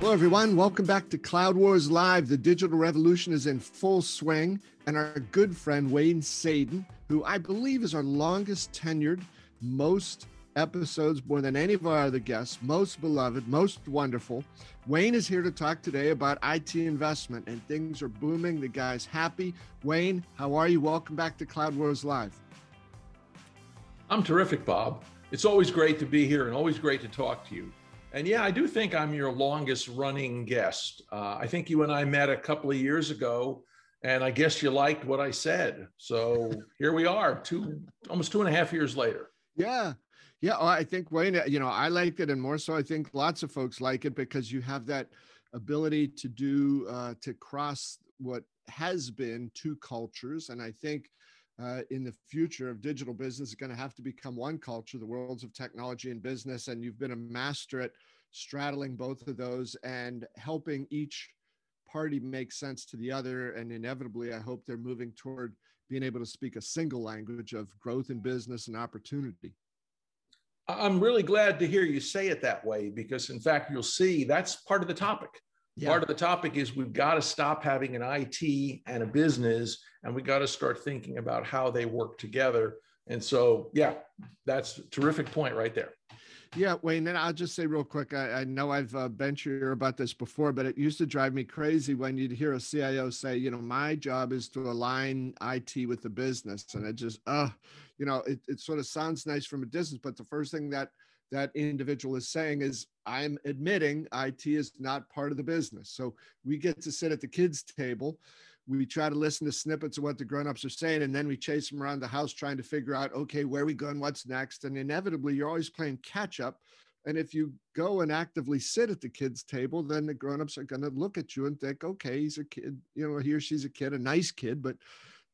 Hello, everyone. Welcome back to Cloud Wars Live. The digital revolution is in full swing, and our good friend Wayne Sadin, who I believe is our longest tenured, most episodes more than any of our other guests, most beloved, most wonderful. Wayne is here to talk today about IT investment, and things are booming. The guy's happy. Wayne, how are you? Welcome back to Cloud Wars Live. I'm terrific, Bob. It's always great to be here and always great to talk to you. And yeah, I do think I'm your longest running guest. Uh, I think you and I met a couple of years ago, and I guess you liked what I said. So here we are, two almost two and a half years later. Yeah. Yeah. I think Wayne, you know, I liked it, and more so, I think lots of folks like it because you have that ability to do uh, to cross what has been two cultures, and I think uh, in the future of digital business is going to have to become one culture, the worlds of technology and business. And you've been a master at straddling both of those and helping each party make sense to the other. And inevitably, I hope they're moving toward being able to speak a single language of growth in business and opportunity. I'm really glad to hear you say it that way because, in fact, you'll see that's part of the topic. Yeah. Part of the topic is we've got to stop having an IT and a business, and we got to start thinking about how they work together. And so, yeah, that's a terrific point right there. Yeah, Wayne, and I'll just say real quick I, I know I've uh, been here about this before, but it used to drive me crazy when you'd hear a CIO say, you know, my job is to align IT with the business. And it just, uh, you know, it, it sort of sounds nice from a distance, but the first thing that that individual is saying is i'm admitting it is not part of the business. So we get to sit at the kids table. We try to listen to snippets of what the grown-ups are saying and then we chase them around the house trying to figure out okay where we going what's next? And inevitably you're always playing catch up and if you go and actively sit at the kids table then the grown-ups are going to look at you and think okay he's a kid you know he or she's a kid a nice kid but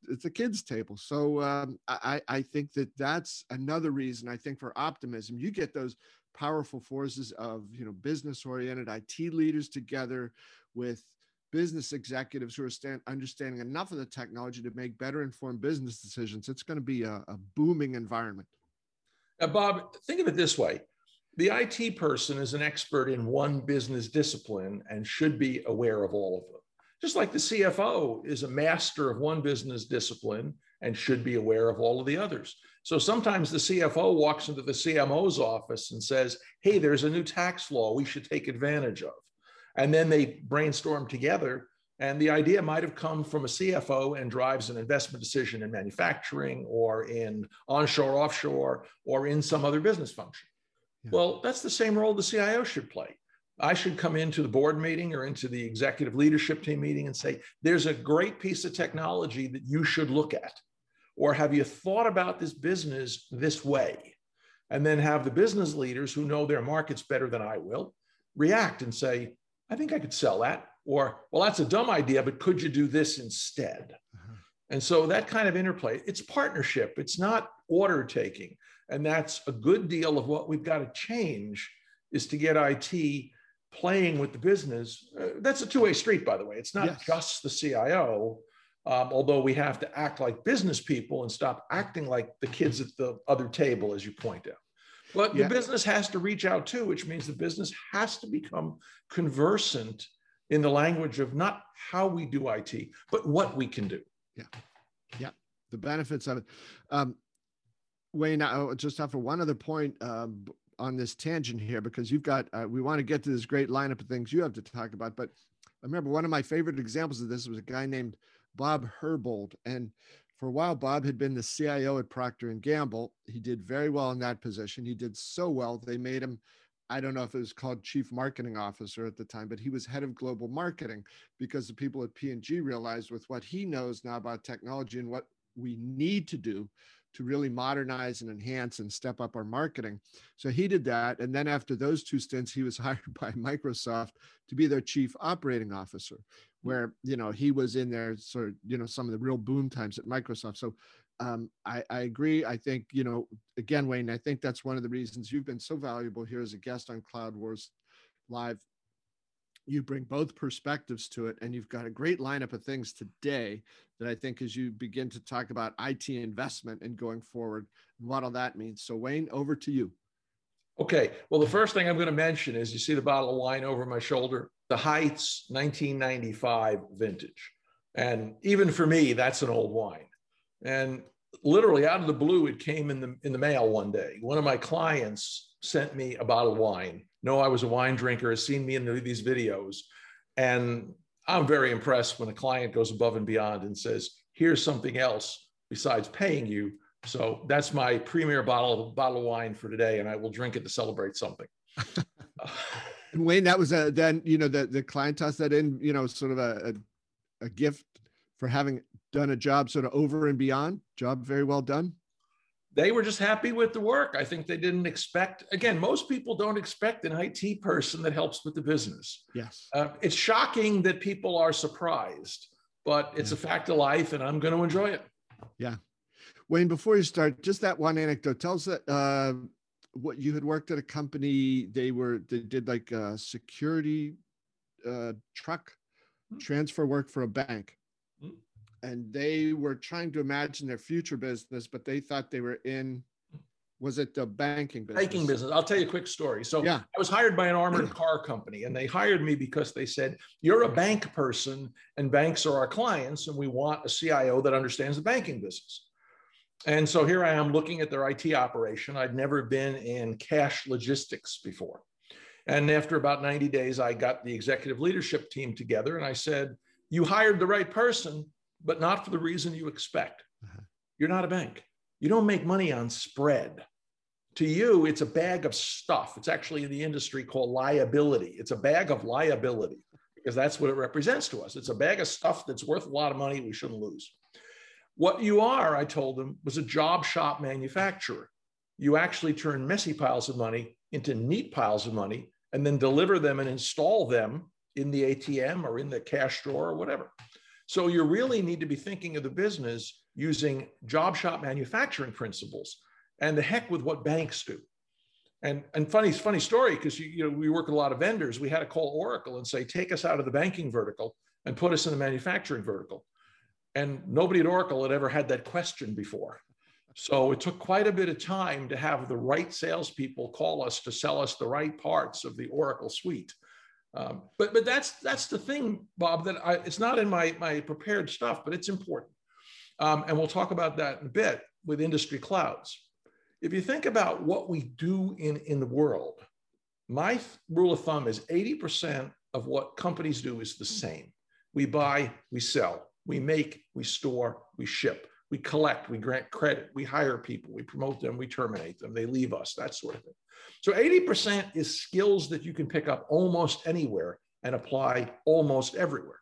it's a kids table. So um, I, I think that that's another reason i think for optimism. You get those powerful forces of you know business oriented it leaders together with business executives who are stand, understanding enough of the technology to make better informed business decisions. It's going to be a, a booming environment. Now, bob think of it this way. The IT person is an expert in one business discipline and should be aware of all of them. Just like the CFO is a master of one business discipline and should be aware of all of the others. So sometimes the CFO walks into the CMO's office and says, Hey, there's a new tax law we should take advantage of. And then they brainstorm together. And the idea might have come from a CFO and drives an investment decision in manufacturing or in onshore, offshore, or in some other business function. Yeah. Well, that's the same role the CIO should play. I should come into the board meeting or into the executive leadership team meeting and say, there's a great piece of technology that you should look at. Or have you thought about this business this way? And then have the business leaders who know their markets better than I will react and say, I think I could sell that. Or, well, that's a dumb idea, but could you do this instead? Uh-huh. And so that kind of interplay, it's partnership, it's not order taking. And that's a good deal of what we've got to change is to get IT playing with the business. Uh, that's a two-way street, by the way. It's not yes. just the CIO, um, although we have to act like business people and stop acting like the kids at the other table, as you point out. But yeah. the business has to reach out too, which means the business has to become conversant in the language of not how we do IT, but what we can do. Yeah, yeah, the benefits of it. Um, Wayne, I just after one other point, um, on this tangent here because you've got uh, we want to get to this great lineup of things you have to talk about but i remember one of my favorite examples of this was a guy named bob herbold and for a while bob had been the cio at procter and gamble. He did very well in that position. He did so well they made him i don't know if it was called chief marketing officer at the time but he was head of global marketing because the people at p&g realized with what he knows now about technology and what we need to do to really modernize and enhance and step up our marketing. So he did that. And then after those two stints, he was hired by Microsoft to be their chief operating officer, where, you know, he was in there sort of, you know, some of the real boom times at Microsoft. So um, I, I agree. I think, you know, again, Wayne, I think that's one of the reasons you've been so valuable here as a guest on Cloud Wars Live you bring both perspectives to it and you've got a great lineup of things today that i think as you begin to talk about it investment and going forward what all that means so wayne over to you okay well the first thing i'm going to mention is you see the bottle of wine over my shoulder the Heights 1995 vintage. And even for me, that's an old wine. And literally out of the blue, it came in the in the mail one day. One of my clients sent me a bottle of wine. No, I was a wine drinker, has seen me in these videos, and I'm very impressed when a client goes above and beyond and says, "Here's something else besides paying you." So that's my premier bottle bottle of wine for today, and I will drink it to celebrate something. Wayne, that was a then you know the the client tossed that in, you know, sort of a, a, a gift for having done a job sort of over and beyond. Job very well done. They were just happy with the work. I think they didn't expect. Again, most people don't expect an IT person that helps with the business. Yes, uh, it's shocking that people are surprised, but it's yeah. a fact of life, and I'm going to enjoy it. Yeah, Wayne. Before you start, just that one anecdote. Tell us that uh, what you had worked at a company. They were they did like a security uh, truck hmm. transfer work for a bank and they were trying to imagine their future business, but they thought they were in was it the banking business? Banking business. I'll tell you a quick story. So yeah. I was hired by an armored car company, and they hired me because they said, You're a bank person, and banks are our clients, and we want a CIO that understands the banking business. And so here I am looking at their IT operation. I'd never been in cash logistics before. And after about 90 days, I got the executive leadership team together and I said, You hired the right person, but not for the reason you expect. Uh-huh. You're not a bank. You don't make money on spread. To you, it's a bag of stuff. It's actually in the industry called liability. It's a bag of liability because that's what it represents to us. It's a bag of stuff that's worth a lot of money we shouldn't lose. What you are, I told them, was a job shop manufacturer. You actually turn messy piles of money into neat piles of money and then deliver them and install them in the ATM or in the cash drawer or whatever. So you really need to be thinking of the business using job shop manufacturing principles and the heck with what banks do. And, and funny, funny story, because you, you know, we work with a lot of vendors. We had to call Oracle and say, take us out of the banking vertical and put us in the manufacturing vertical. And nobody at Oracle had ever had that question before. So it took quite a bit of time to have the right salespeople call us to sell us the right parts of the Oracle suite. Um, but but that's that's the thing, Bob. That I, it's not in my my prepared stuff, but it's important. Um, and we'll talk about that in a bit with industry clouds. If you think about what we do in in the world, my th- rule of thumb is 80% of what companies do is the same. We buy, we sell, we make, we store, we ship, we collect, we grant credit, we hire people, we promote them, we terminate them, they leave us, that sort of thing. So 80% is skills that you can pick up almost anywhere and apply almost everywhere.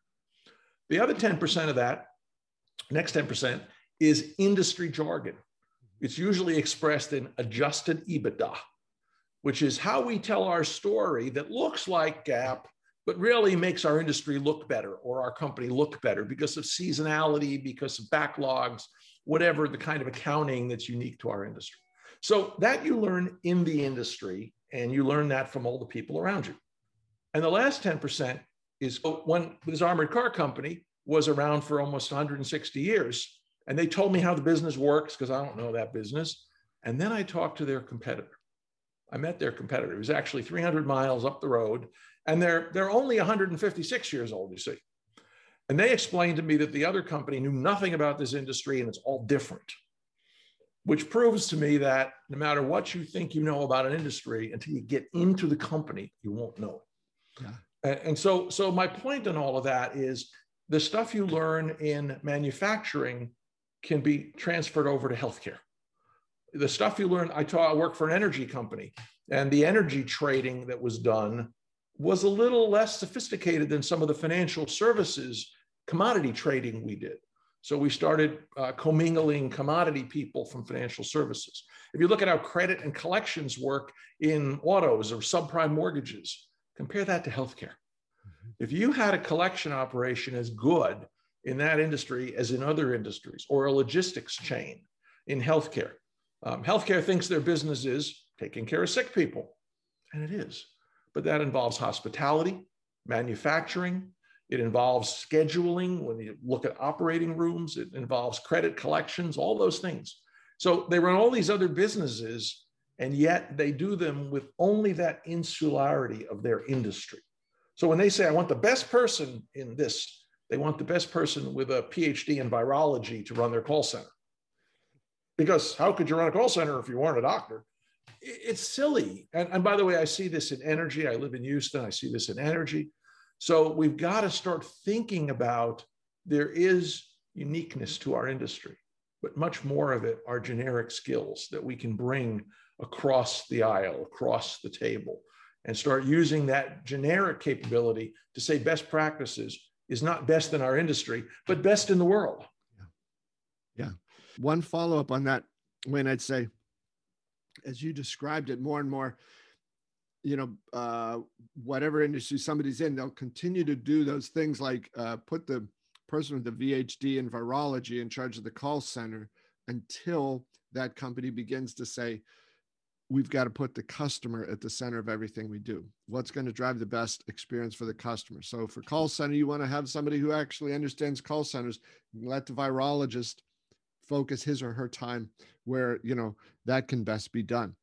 The other 10% of that, next 10%, is industry jargon. It's usually expressed in adjusted EBITDA, which is how we tell our story that looks like GAAP, but really makes our industry look better or our company look better because of seasonality, because of backlogs, whatever the kind of accounting that's unique to our industry. So that you learn in the industry, and you learn that from all the people around you. And the last 10% is oh, when this armored car company was around for almost 160 years. And they told me how the business works because I don't know that business. And then I talked to their competitor. I met their competitor. It was actually 300 miles up the road. And they're, they're only 156 years old, you see. And they explained to me that the other company knew nothing about this industry and it's all different which proves to me that no matter what you think you know about an industry, until you get into the company, you won't know it. Yeah. And so, so my point in all of that is the stuff you learn in manufacturing can be transferred over to healthcare. The stuff you learn, I, taught, I work for an energy company, and the energy trading that was done was a little less sophisticated than some of the financial services commodity trading we did. So we started uh, commingling commodity people from financial services. If you look at how credit and collections work in autos or subprime mortgages, compare that to healthcare. Mm-hmm. If you had a collection operation as good in that industry as in other industries, or a logistics chain in healthcare, um, healthcare thinks their business is taking care of sick people, and it is. But that involves hospitality, manufacturing, it involves scheduling when you look at operating rooms, it involves credit collections, all those things. So they run all these other businesses, and yet they do them with only that insularity of their industry. So when they say, I want the best person in this, they want the best person with a PhD in virology to run their call center. Because how could you run a call center if you weren't a doctor? It's silly. And, and by the way, I see this in energy. I live in Houston. I see this in energy. So we've got to start thinking about there is uniqueness to our industry, but much more of it are generic skills that we can bring across the aisle, across the table, and start using that generic capability to say best practices is not best in our industry, but best in the world. Yeah. yeah. One follow up on that, Wayne, I'd say, as you described it more and more, you know, uh, whatever industry somebody's in, they'll continue to do those things like uh, put the person with the PhD in virology in charge of the call center until that company begins to say, we've got to put the customer at the center of everything we do. What's going to drive the best experience for the customer? So for call center, you want to have somebody who actually understands call centers. Let the virologist focus his or her time where you know that can best be done.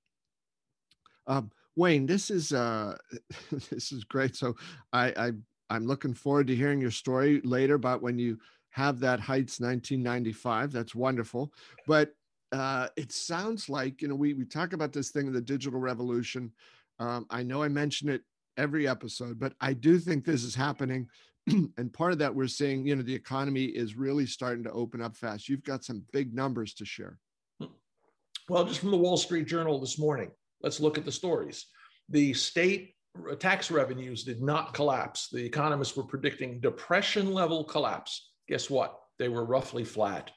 Um, Wayne, this is uh, this is great. So I, I I'm looking forward to hearing your story later about when you have that Heights 1995. That's wonderful. But uh, it sounds like you know we we talk about this thing, of the digital revolution. Um, I know I mention it every episode, but I do think this is happening. and part of that we're seeing, you know, the economy is really starting to open up fast. You've got some big numbers to share. Well, just from the Wall Street Journal this morning, let's look at the stories. The state tax revenues did not collapse. The economists were predicting depression level collapse. Guess what? They were roughly flat.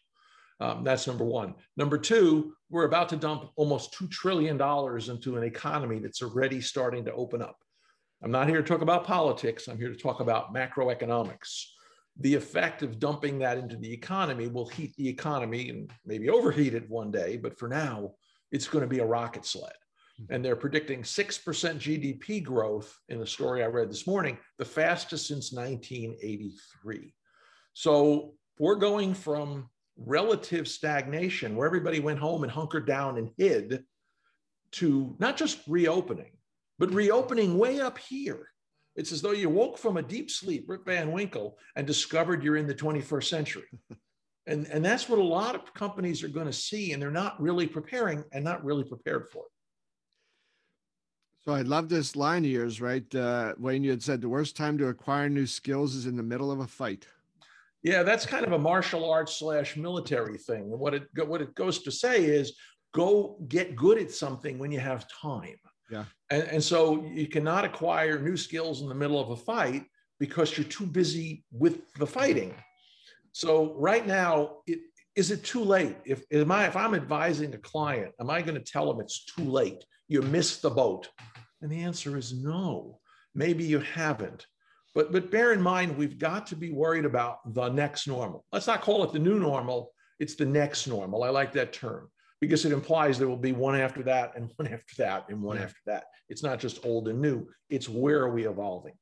Um, that's number one. Number two, we're about to dump almost $2 trillion into an economy that's already starting to open up. I'm not here to talk about politics. I'm here to talk about macroeconomics. The effect of dumping that into the economy will heat the economy and maybe overheat it one day, but for now, it's going to be a rocket sled. Hmm. And they're predicting 6% GDP growth in the story I read this morning, the fastest since 1983. So we're going from relative stagnation where everybody went home and hunkered down and hid to not just reopening, but reopening way up here. It's as though you woke from a deep sleep, Rip Van Winkle, and discovered you're in the 21st century. And, and that's what a lot of companies are going to see, and they're not really preparing and not really prepared for it. So I love this line of yours, right? Uh, Wayne, you had said the worst time to acquire new skills is in the middle of a fight. Yeah, that's kind of a martial arts slash military thing. And what it what it goes to say is go get good at something when you have time. Yeah. And, and so you cannot acquire new skills in the middle of a fight because you're too busy with the fighting. So right now, it, is it too late? If am I if I'm advising a client, am I going to tell them it's too late? You missed the boat. And the answer is no. Maybe you haven't. But, but bear in mind, we've got to be worried about the next normal. Let's not call it the new normal, it's the next normal. I like that term because it implies there will be one after that and one after that and one yeah. after that. It's not just old and new, it's where are we evolving?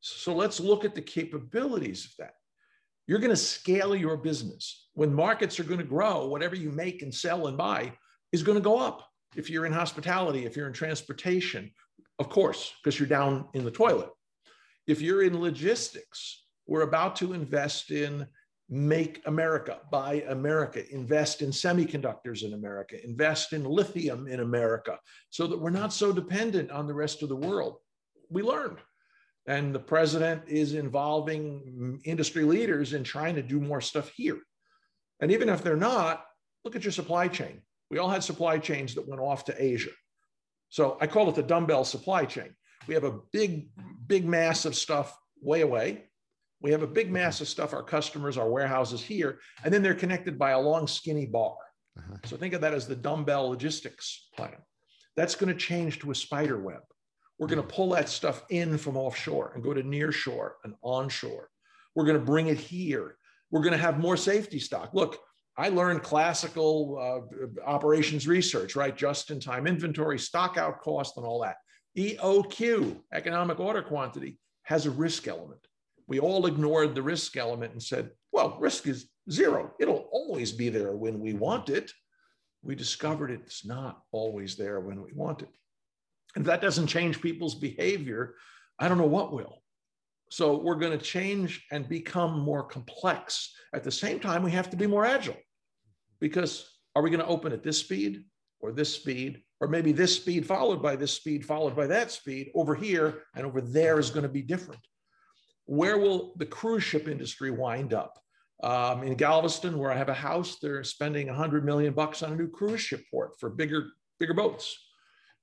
So let's look at the capabilities of that. You're going to scale your business. When markets are going to grow, whatever you make and sell and buy is going to go up. If you're in hospitality, if you're in transportation, of course, because you're down in the toilet. If you're in logistics, we're about to invest in make America, buy America, invest in semiconductors in America, invest in lithium in America, so that we're not so dependent on the rest of the world. We learned. And the president is involving industry leaders in trying to do more stuff here. And even if they're not, look at your supply chain. We all had supply chains that went off to Asia. So I call it the dumbbell supply chain. We have a big, big mass of stuff way away. We have a big mass of stuff, our customers, our warehouses here, and then they're connected by a long, skinny bar. Uh-huh. So think of that as the dumbbell logistics plan. That's going to change to a spider web. We're going to pull that stuff in from offshore and go to near shore and onshore. We're going to bring it here. We're going to have more safety stock. Look, I learned classical uh, operations research, right? Just in time inventory, stock out cost, and all that. EOQ, economic order quantity, has a risk element. We all ignored the risk element and said, well, risk is zero. It'll always be there when we want it. We discovered it's not always there when we want it. And if that doesn't change people's behavior, I don't know what will. So we're going to change and become more complex. At the same time, we have to be more agile because are we going to open at this speed or this speed, or maybe this speed followed by this speed, followed by that speed over here and over there is going to be different. Where will the cruise ship industry wind up? Um, in Galveston, where I have a house, they're spending 100 million bucks on a new cruise ship port for bigger, bigger boats.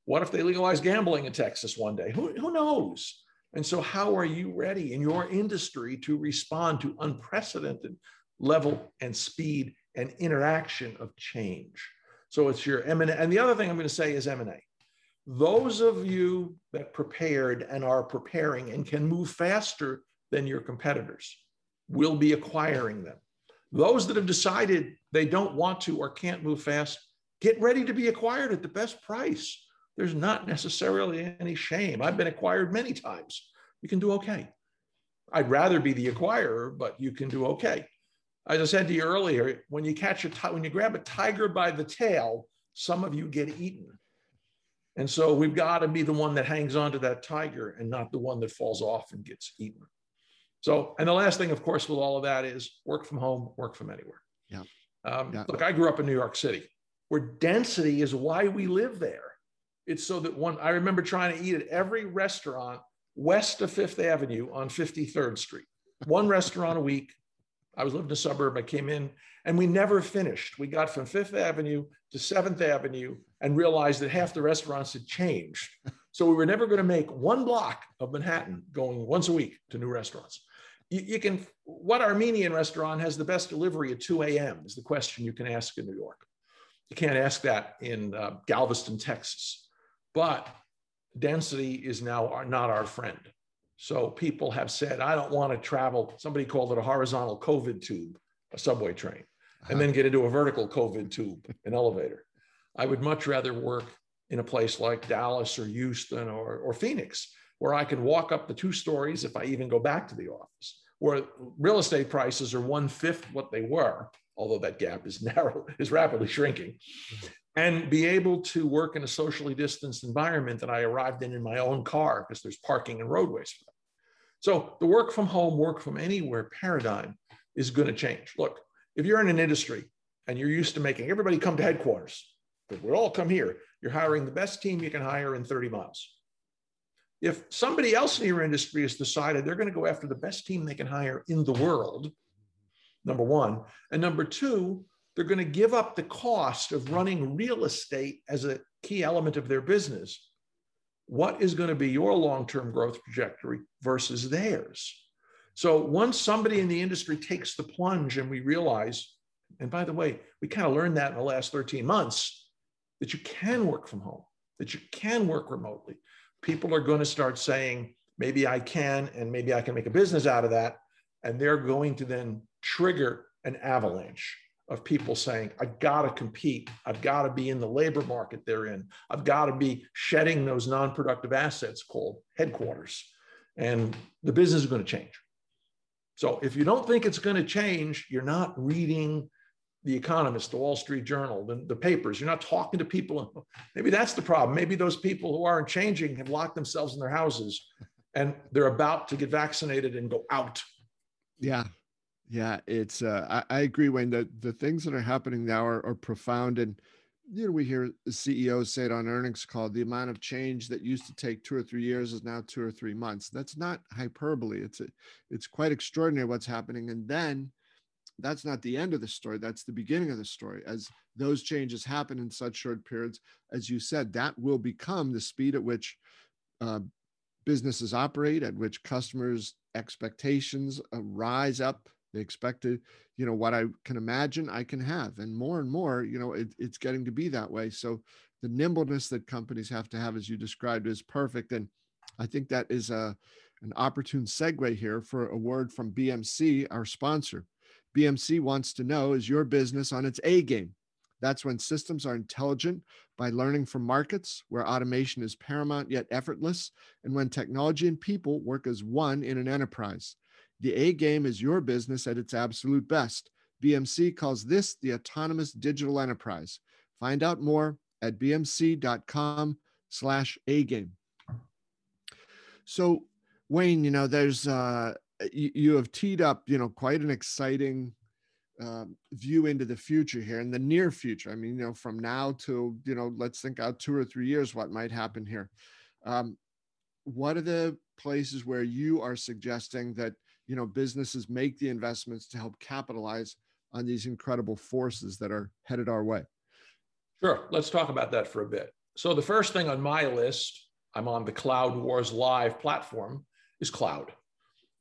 What if they legalize gambling in Texas one day? Who, who knows? And so, how are you ready in your industry to respond to unprecedented level and speed and interaction of change? So it's your M&A. And the other thing I'm going to say is M&A. Those of you that prepared and are preparing and can move faster than your competitors will be acquiring them. Those that have decided they don't want to or can't move fast, get ready to be acquired at the best price. There's not necessarily any shame. I've been acquired many times. You can do okay. I'd rather be the acquirer, but you can do okay. As I said to you earlier, when you catch a when you grab a tiger by the tail, some of you get eaten. And so we've got to be the one that hangs on to that tiger and not the one that falls off and gets eaten. So, and the last thing, of course, with all of that is work from home, work from anywhere. Yeah. Um, yeah. Look, I grew up in New York City, where density is why we live there. It's so that one, I remember trying to eat at every restaurant west of Fifth Avenue on 53rd Street, one restaurant a week. I was living in a suburb. I came in and we never finished. We got from Fifth Avenue to Seventh Avenue and realized that half the restaurants had changed. So we were never going to make one block of Manhattan going once a week to new restaurants. You, you, can, what Armenian restaurant has the best delivery at 2 a.m. is the question you can ask in New York. You can't ask that in uh, Galveston, Texas. But density is now our, not our friend. So people have said, I don't want to travel. Somebody called it a horizontal COVID tube, a subway train, uh-huh. and then get into a vertical COVID tube, an elevator. I would much rather work in a place like Dallas or Houston or, or Phoenix, where I can walk up the two stories if I even go back to the office, where real estate prices are one fifth what they were, although that gap is narrow, is rapidly shrinking, mm-hmm. and be able to work in a socially distanced environment that I arrived in in my own car because there's parking and roadways for that. So the work from home, work from anywhere paradigm is going to change. Look, if you're in an industry and you're used to making everybody come to headquarters, we all come here, you're hiring the best team you can hire in 30 miles. If somebody else in your industry has decided they're going to go after the best team they can hire in the world, number one, and number two, they're going to give up the cost of running real estate as a key element of their business. What is going to be your long term growth trajectory versus theirs? So once somebody in the industry takes the plunge and we realize, and by the way, we kind of learned that in the last 13 months, that you can work from home, that you can work remotely. People are going to start saying, maybe I can, and maybe I can make a business out of that. And they're going to then trigger an avalanche of people saying, I got to compete. I've got to be in the labor market they're in. I've got to be shedding those non productive assets called headquarters. And the business is going to change. So if you don't think it's going to change, you're not reading the Economist, the Wall Street Journal, the, the papers. You're not talking to people. Maybe that's the problem. Maybe those people who aren't changing have locked themselves in their houses and they're about to get vaccinated and go out. Yeah. Yeah. It's, uh, I, I agree, Wayne. The, the things that are happening now are, are profound. And, you know, we hear CEOs say it on earnings call the amount of change that used to take two or three years is now two or three months. That's not hyperbole. It's a, it's quite extraordinary what's happening. And then that's not the end of the story. That's the beginning of the story. As those changes happen in such short periods, as you said, that will become the speed at which uh, businesses operate, at which customers' expectations uh, rise up. They expect to, you know, what I can imagine I can have. And more and more, you know, it, it's getting to be that way. So the nimbleness that companies have to have, as you described, is perfect. And I think that is a, an opportune segue here for a word from BMC, our sponsor. BMC wants to know is your business on its A game? That's when systems are intelligent by learning from markets, where automation is paramount yet effortless, and when technology and people work as one in an enterprise. The A game is your business at its absolute best. BMC calls this the autonomous digital enterprise. Find out more at bmc.com slash A game. So Wayne, you know, there's uh, you, you have teed up, you know, quite an exciting uh, view into the future here in the near future. I mean, you know, from now to you know, let's think out two or three years, what might happen here. Um, what are the places where you are suggesting that you know businesses make the investments to help capitalize on these incredible forces that are headed our way? Sure. Let's talk about that for a bit. So the first thing on my list, I'm on the Cloud Wars Live platform, is cloud.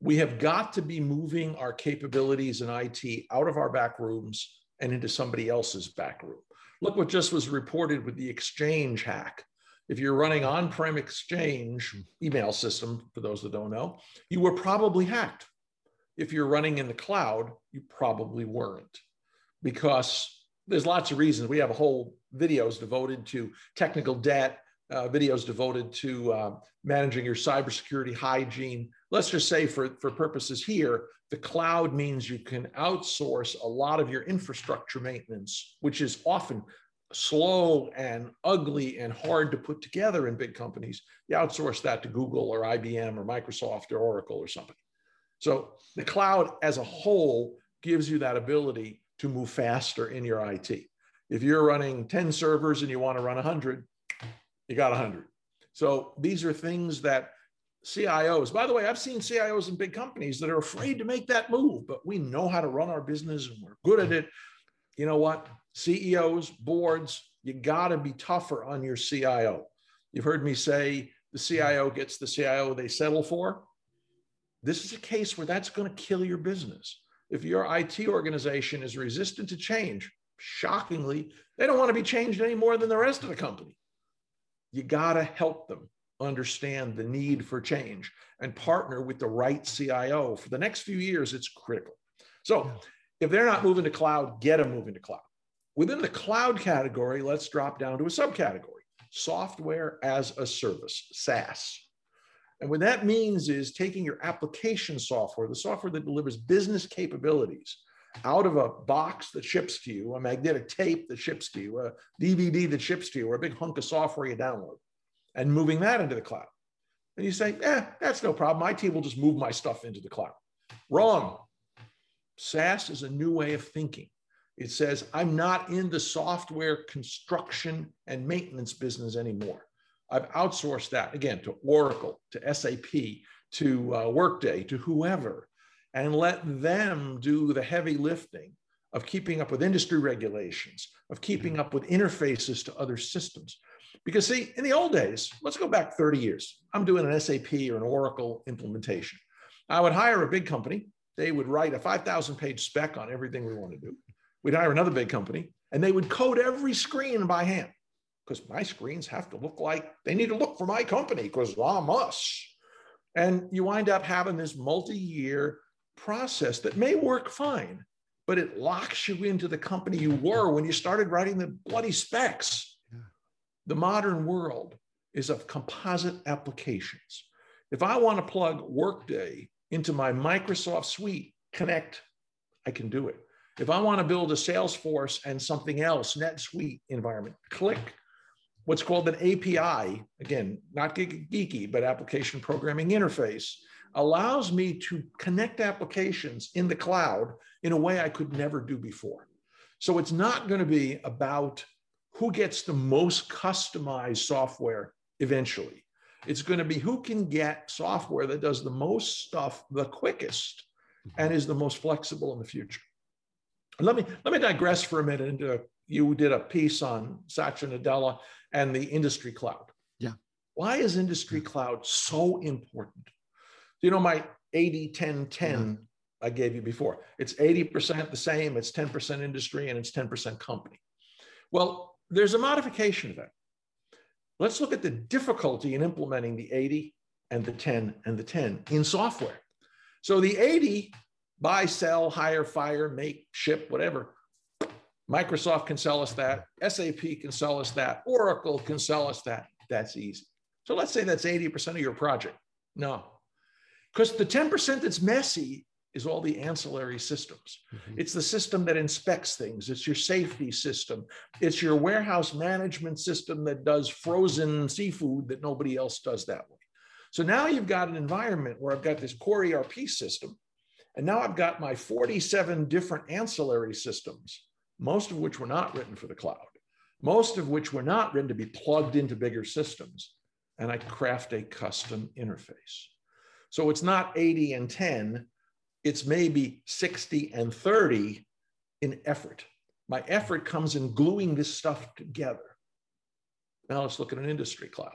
We have got to be moving our capabilities in IT out of our back rooms and into somebody else's back room. Look what just was reported with the Exchange hack. If you're running on-prem Exchange email system, for those that don't know, you were probably hacked. If you're running in the cloud, you probably weren't because there's lots of reasons. We have a whole videos devoted to technical debt, uh, videos devoted to uh, managing your cybersecurity hygiene. Let's just say for, for purposes here, the cloud means you can outsource a lot of your infrastructure maintenance, which is often slow and ugly and hard to put together in big companies. You outsource that to Google or IBM or Microsoft or Oracle or something. So the cloud as a whole gives you that ability to move faster in your IT. If you're running 10 servers and you want to run 100, you got 100. So these are things that CIOs, by the way, I've seen CIOs in big companies that are afraid to make that move, but we know how to run our business and we're good at it. You know what? CEOs, boards, you got to be tougher on your CIO. You've heard me say the CIO gets the CIO they settle for. This is a case where that's going to kill your business. If your IT organization is resistant to change, shockingly, they don't want to be changed any more than the rest of the company. You got to help them understand the need for change and partner with the right CIO. For the next few years, it's critical. So if they're not moving to cloud, get them moving to cloud. Within the cloud category, let's drop down to a subcategory software as a service, SaaS. And what that means is taking your application software, the software that delivers business capabilities, out of a box that ships to you, a magnetic tape that ships to you, a DVD that ships to you, or a big hunk of software you download, and moving that into the cloud. And you say, eh, that's no problem. IT will just move my stuff into the cloud. Wrong. SaaS is a new way of thinking. It says, I'm not in the software construction and maintenance business anymore. I've outsourced that again to Oracle, to SAP, to uh, Workday, to whoever and let them do the heavy lifting of keeping up with industry regulations, of keeping mm-hmm. up with interfaces to other systems. Because, see, in the old days, let's go back 30 years. I'm doing an SAP or an Oracle implementation. I would hire a big company. They would write a 5,000 page spec on everything we want to do. We'd hire another big company and they would code every screen by hand because my screens have to look like they need to look for my company because I'm us. And you wind up having this multi year process that may work fine, but it locks you into the company you were when you started writing the bloody specs. Yeah. The modern world is of composite applications. If I want to plug Workday into my Microsoft suite, connect, I can do it. If I want to build a Salesforce and something else, NetSuite environment, click. What's called an API, again, not geeky, but application programming interface, allows me to connect applications in the cloud in a way I could never do before. So it's not going to be about who gets the most customized software eventually. It's going to be who can get software that does the most stuff the quickest mm-hmm. and is the most flexible in the future. Let me let me digress for a minute into you did a piece on Satya Nadella and the industry cloud. Yeah. Why is industry cloud so important? You know my 80 10 10 I gave you before? It's 80% the same, it's 10% industry, and it's 10% company. Well, there's a modification of that. Let's look at the difficulty in implementing the 80 and the 10 and the 10 in software. So the 80 buy, sell, hire, fire, make, ship, whatever. Microsoft can sell us that. SAP can sell us that. Oracle can sell us that. That's easy. So let's say that's 80% of your project. No, because the 10% that's messy is all the ancillary systems. Mm-hmm. It's the system that inspects things, it's your safety system, it's your warehouse management system that does frozen seafood that nobody else does that way. So now you've got an environment where I've got this core ERP system, and now I've got my 47 different ancillary systems, most of which were not written for the cloud, most of which were not written to be plugged into bigger systems. And I craft a custom interface. So it's not 80 and 10, it's maybe 60 and 30 in effort. My effort comes in gluing this stuff together. Now let's look at an industry cloud.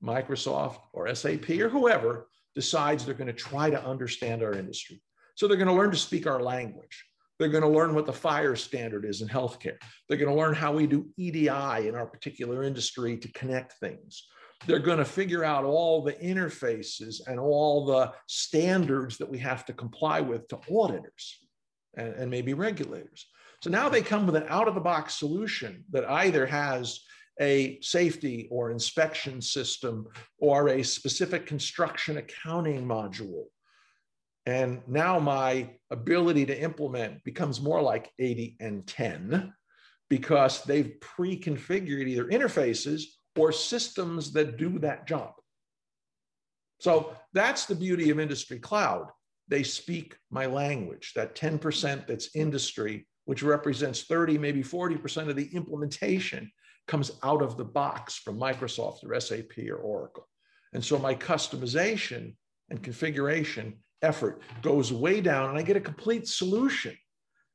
Microsoft or SAP or whoever decides they're going to try to understand our industry. So they're going to learn to speak our language. They're going to learn what the FHIR standard is in healthcare. They're going to learn how we do EDI in our particular industry to connect things. They're going to figure out all the interfaces and all the standards that we have to comply with to auditors and, and maybe regulators. So now they come with an out of the box solution that either has a safety or inspection system or a specific construction accounting module. And now my ability to implement becomes more like 80 and 10 because they've pre configured either interfaces or systems that do that job. So that's the beauty of industry cloud. They speak my language, that 10% that's industry, which represents 30, maybe 40% of the implementation comes out of the box from Microsoft or SAP or Oracle. And so my customization and configuration effort goes way down and I get a complete solution.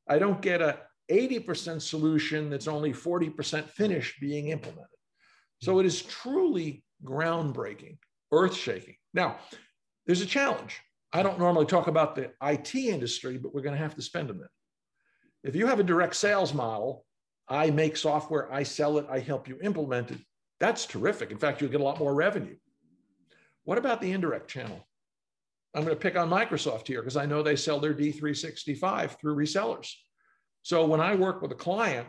I don't get a 80% solution that's only 40% finished being implemented. So it is truly groundbreaking, earth shaking. Now, there's a challenge. I don't normally talk about the IT industry, but we're going to have to spend a minute. If you have a direct sales model I make software, I sell it, I help you implement it. That's terrific. In fact, you'll get a lot more revenue. What about the indirect channel? I'm going to pick on Microsoft here because I know they sell their D365 through resellers. So when I work with a client,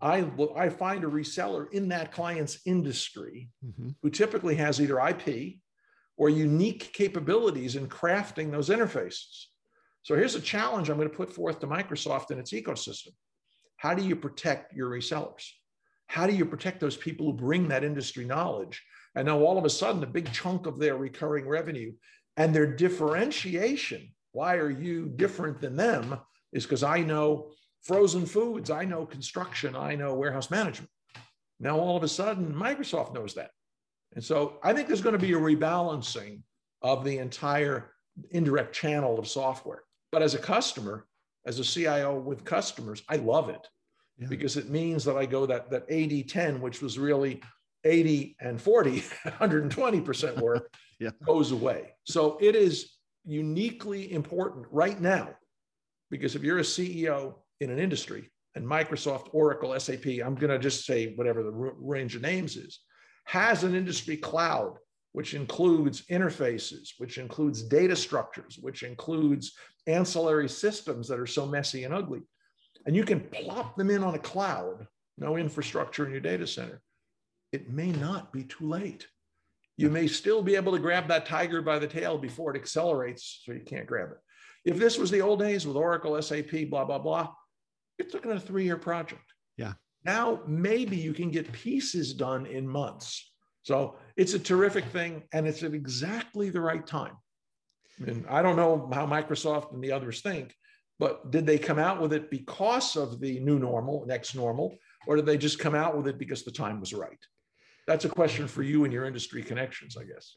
I, I find a reseller in that client's industry mm-hmm. who typically has either IP or unique capabilities in crafting those interfaces. So here's a challenge I'm going to put forth to Microsoft and its ecosystem. How do you protect your resellers? How do you protect those people who bring that industry knowledge? And now all of a sudden, a big chunk of their recurring revenue and their differentiation, why are you different than them? Is because I know frozen foods, I know construction, I know warehouse management. Now all of a sudden, Microsoft knows that. And so I think there's going to be a rebalancing of the entire indirect channel of software. But as a customer, as a CIO with customers, I love it yeah. because it means that I go that that 80 10, which was really 80 and 40, 120% work yeah. goes away. So it is uniquely important right now because if you're a CEO in an industry and Microsoft, Oracle, SAP, I'm going to just say whatever the range of names is, has an industry cloud which includes interfaces, which includes data structures, which includes ancillary systems that are so messy and ugly. And you can plop them in on a cloud, no infrastructure in your data center. It may not be too late. You may still be able to grab that tiger by the tail before it accelerates so you can't grab it. If this was the old days with Oracle, SAP, blah, blah, blah, it's looking at a three year project. Yeah. Now, maybe you can get pieces done in months so it's a terrific thing, and it's at exactly the right time. And I don't know how Microsoft and the others think, but did they come out with it because of the new normal, next normal, or did they just come out with it because the time was right? That's a question for you and your industry connections, I guess.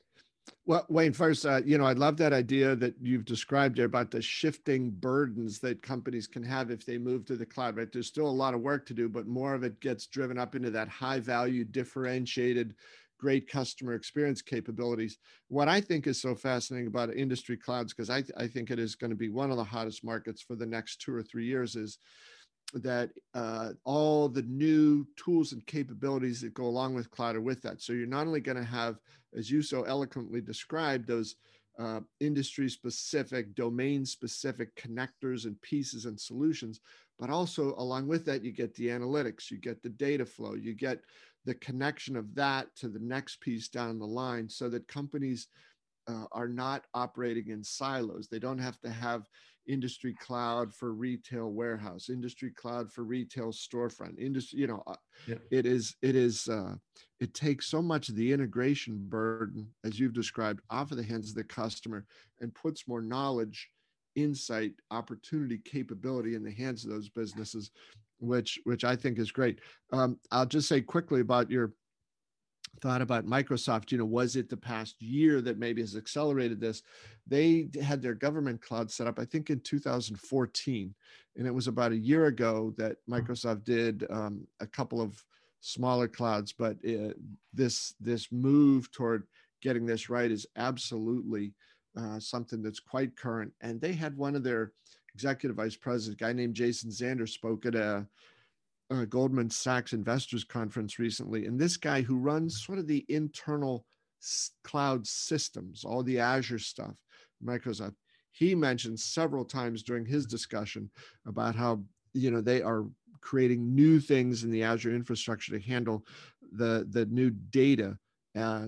Well, Wayne, first, uh, you know, I love that idea that you've described there about the shifting burdens that companies can have if they move to the cloud, right? There's still a lot of work to do, but more of it gets driven up into that high value, differentiated great customer experience capabilities. What I think is so fascinating about industry clouds, because I, I think it is going to be one of the hottest markets for the next two or three years, is that uh, all the new tools and capabilities that go along with cloud are with that. So you're not only going to have, as you so eloquently described, those uh, industry specific, domain specific connectors and pieces and solutions, but also along with that, you get the analytics, you get the data flow, you get the connection of that to the next piece down the line so that companies uh, are not operating in silos. They don't have to have industry cloud for retail warehouse, industry cloud for retail storefront, industry, you know, uh, yeah. it is, it is, uh, it takes so much of the integration burden, as you've described, off of the hands of the customer and puts more knowledge, insight, opportunity, capability in the hands of those businesses, which, which I think is great. Um, I'll just say quickly about your thought about Microsoft, you know, was it the past year that maybe has accelerated this? They had their government cloud set up, I think, in 2014. And it was about a year ago that hmm. Microsoft did um, a couple of smaller clouds. But uh, this this move toward getting this right is absolutely uh, something that's quite current. And they had one of their executive vice presidents, a guy named Jason Zander, spoke at a uh, Goldman Sachs Investors Conference recently, and this guy who runs sort of the internal s- cloud systems, all the Azure stuff, Microsoft, he mentioned several times during his discussion about how you know they are creating new things in the Azure infrastructure to handle the the new data. Uh,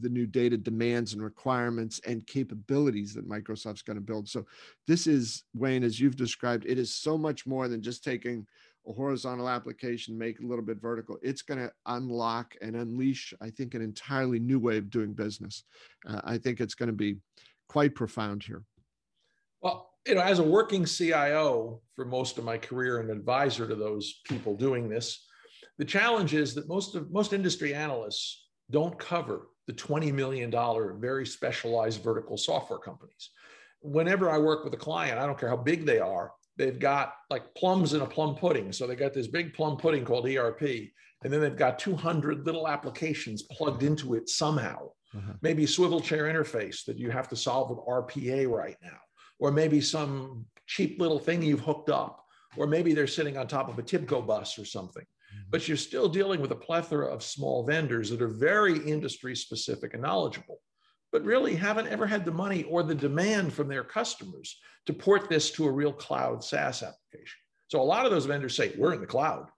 the new data demands and requirements and capabilities that Microsoft's going to build. So, this is, Wayne, as you've described, it is so much more than just taking a horizontal application, make a little bit vertical, it's going to unlock and unleash, I think, an entirely new way of doing business. Uh, I think it's going to be quite profound here. Well, you know, as a working CIO for most of my career and advisor to those people doing this, the challenge is that most of most industry analysts don't cover the $20 million very specialized vertical software companies. Whenever I work with a client, I don't care how big they are, they've got like plums in a plum pudding. So they got this big plum pudding called ERP, and then they've got 200 little applications plugged into it somehow. Uh-huh. Maybe a swivel chair interface that you have to solve with RPA right now, or maybe some cheap little thing you've hooked up, or maybe they're sitting on top of a TIBCO bus or something. Mm-hmm. But you're still dealing with a plethora of small vendors that are very industry specific and knowledgeable but really haven't ever had the money or the demand from their customers to port this to a real cloud SaaS application. So a lot of those vendors say, we're in the cloud.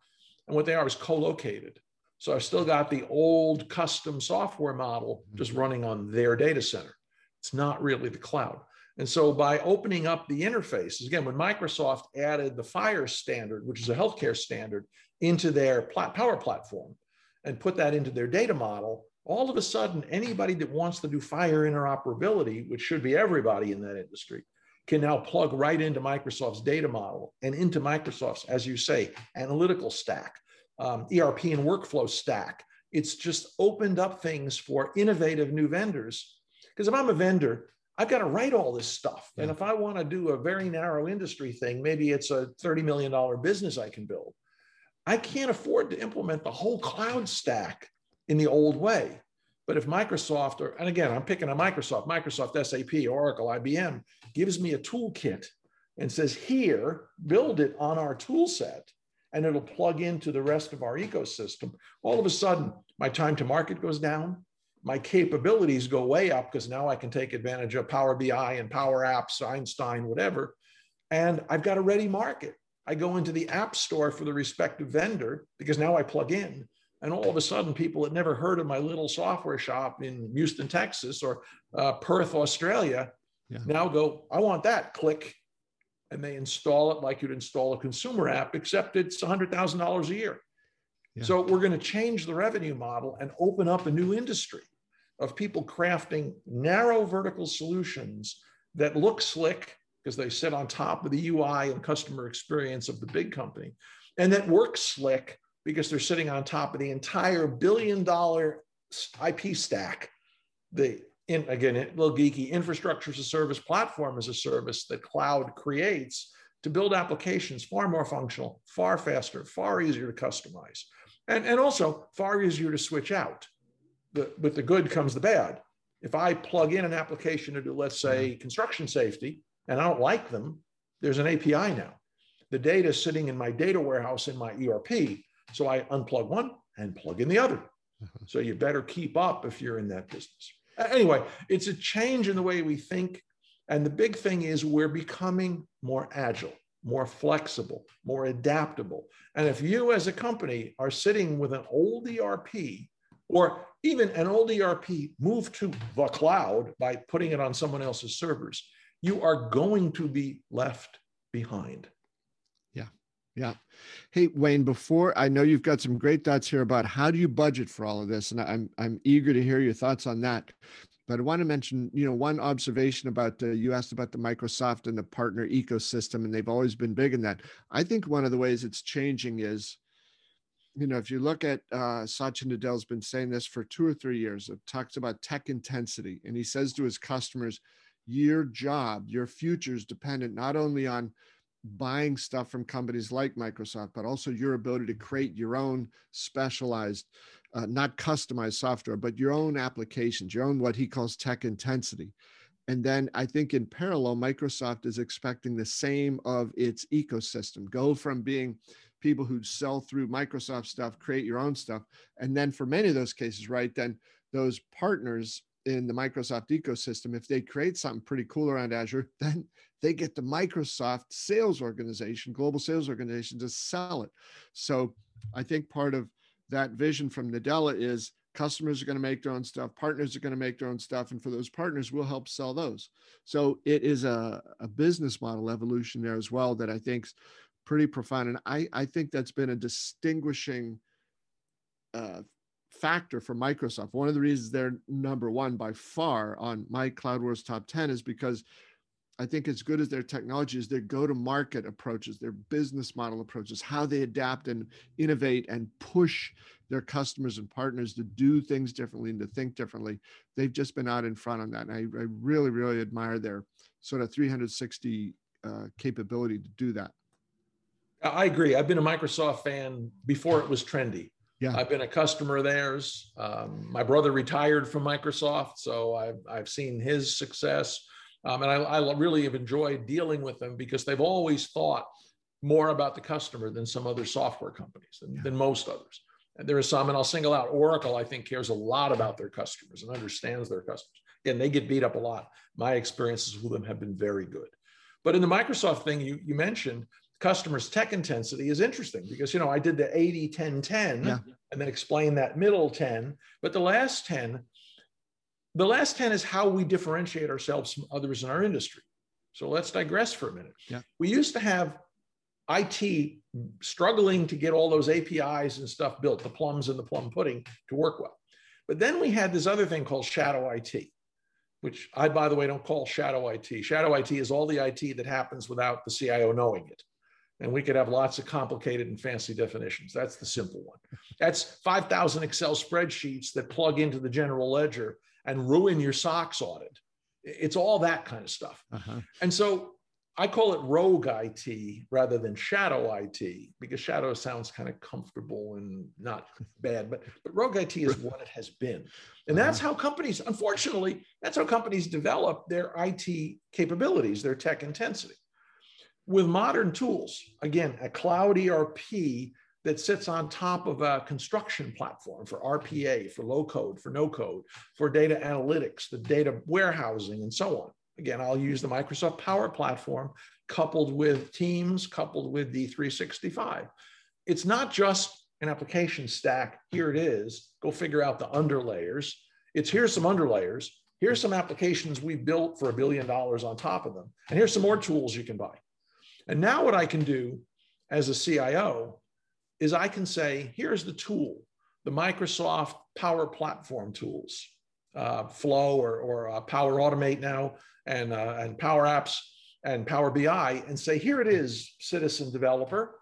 And what they are is co-located. So I've still got the old custom software model just mm-hmm. running on their data center. It's not really the cloud. And so by opening up the interfaces, again, when Microsoft added the FHIR standard, which is a healthcare standard, into their power platform and put that into their data model, all of a sudden, anybody that wants to do FHIR interoperability, which should be everybody in that industry, can now plug right into Microsoft's data model and into Microsoft's, as you say, analytical stack, um, ERP and workflow stack. It's just opened up things for innovative new vendors. Because if I'm a vendor, I've got to write all this stuff. Yeah. And if I want to do a very narrow industry thing, maybe it's a $30 million business I can build. I can't afford to implement the whole cloud stack in the old way. But if Microsoft, or, and again, I'm picking a Microsoft, Microsoft, SAP, Oracle, IBM, gives me a toolkit and says, here, build it on our tool set, and it'll plug into the rest of our ecosystem, all of a sudden, my time to market goes down. My capabilities go way up because now I can take advantage of Power BI and Power Apps, Einstein, whatever. And I've got a ready market. I go into the app store for the respective vendor because now I plug in and all of a sudden, people had never heard of my little software shop in Houston, Texas, or uh, Perth, Australia, yeah. now go, I want that. Click, and they install it like you'd install a consumer app, except it's $100,000 a year. Yeah. So we're going to change the revenue model and open up a new industry of people crafting narrow vertical solutions that look slick because they sit on top of the UI and customer experience of the big company, and that work slick because they're sitting on top of the entire billion dollar IP stack. The in, again, a little geeky infrastructure as a service, platform as a service that cloud creates to build applications far more functional, far faster, far easier to customize, and, and also far easier to switch out. The, with the good comes the bad. If I plug in an application to do, let's say, mm-hmm. construction safety, and I don't like them, there's an API now. The data sitting in my data warehouse in my ERP so I unplug one and plug in the other. Mm-hmm. So you better keep up if you're in that business. Anyway, it's a change in the way we think. And the big thing is we're becoming more agile, more flexible, more adaptable. And if you as a company are sitting with an old ERP or even an old ERP moved to the cloud by putting it on someone else's servers, you are going to be left behind. Yeah. Hey, Wayne, before I know you've got some great thoughts here about how do you budget for all of this? And I'm, I'm eager to hear your thoughts on that. But I want to mention, you know, one observation about you asked about the Microsoft and the partner ecosystem, and they've always been big in that. I think one of the ways it's changing is, you know, if you look at uh, Satya Nadella's been saying this for two or three years. It talks about tech intensity, and he says to his customers, "Your job, your future is dependent not only on buying stuff from companies like Microsoft, but also your ability to create your own specialized uh, not customized software, but your own applications, your own what he calls tech intensity. And then I think in parallel, Microsoft is expecting the same of its ecosystem. Go from being people who sell through Microsoft stuff, create your own stuff. And then for many of those cases, right, then those partners in the Microsoft ecosystem, if they create something pretty cool around Azure, then they get the Microsoft sales organization, global sales organization to sell it. So I think part of that vision from Nadella is customers are going to make their own stuff, partners are going to make their own stuff, and for those partners, we'll help sell those. So it is a, a business model evolution there as well that I think's pretty profound, and I I think that's been a distinguishing uh, factor for Microsoft. One of the reasons they're number one by far on my Cloud Wars top ten is because I think as good as their technology is, their go-to-market approaches, their business model approaches, how they adapt and innovate and push their customers and partners to do things differently and to think differently. They've just been out in front on that. And I, I really, really admire their sort of 360 uh, capability to do that. I agree. I've been a Microsoft fan before it was trendy. Yeah. I've been a customer of theirs. Um, my brother retired from Microsoft, so I've, I've seen his success. Um, and I, I really have enjoyed dealing with them because they've always thought more about the customer than some other software companies, than, yeah. than most others. And there are some, and I'll single out Oracle, I think cares a lot about their customers and understands their customers. Again, they get beat up a lot. My experiences with them have been very good. But in the Microsoft thing you, you mentioned, customers' tech intensity is interesting because, you know, I did the 80, 10, 10 yeah. and then explain that middle 10. But the last 10, the last 10 is how we differentiate ourselves from others in our industry. So let's digress for a minute. Yeah. We used to have IT struggling to get all those APIs and stuff built, the plums and the plum pudding to work well. But then we had this other thing called shadow IT, which I, by the way, don't call shadow IT. Shadow IT is all the IT that happens without the CIO knowing it. And we could have lots of complicated and fancy definitions. That's the simple one. That's 5,000 Excel spreadsheets that plug into the general ledger and ruin your SOX audit. It's all that kind of stuff. Uh-huh. And so I call it rogue IT rather than shadow IT because shadow sounds kind of comfortable and not bad, but, but rogue IT is what it has been. And that's uh-huh. how companies, unfortunately, that's how companies develop their IT capabilities, their tech intensity. With modern tools, again, a cloud ERP that sits on top of a construction platform for RPA, for low code, for no code, for data analytics, the data warehousing, and so on. Again, I'll use the Microsoft Power Platform coupled with Teams, coupled with D365. It's not just an application stack. Here it is. Go figure out the underlayers. It's here's some underlayers. Here's some applications we've built for a billion dollars on top of them. And here's some more tools you can buy. And now what I can do as a CIO is I can say, here's the tool, the Microsoft Power Platform tools, uh, Flow or, or uh, Power Automate now, and, uh, and Power Apps and Power BI, and say, here it is, citizen developer.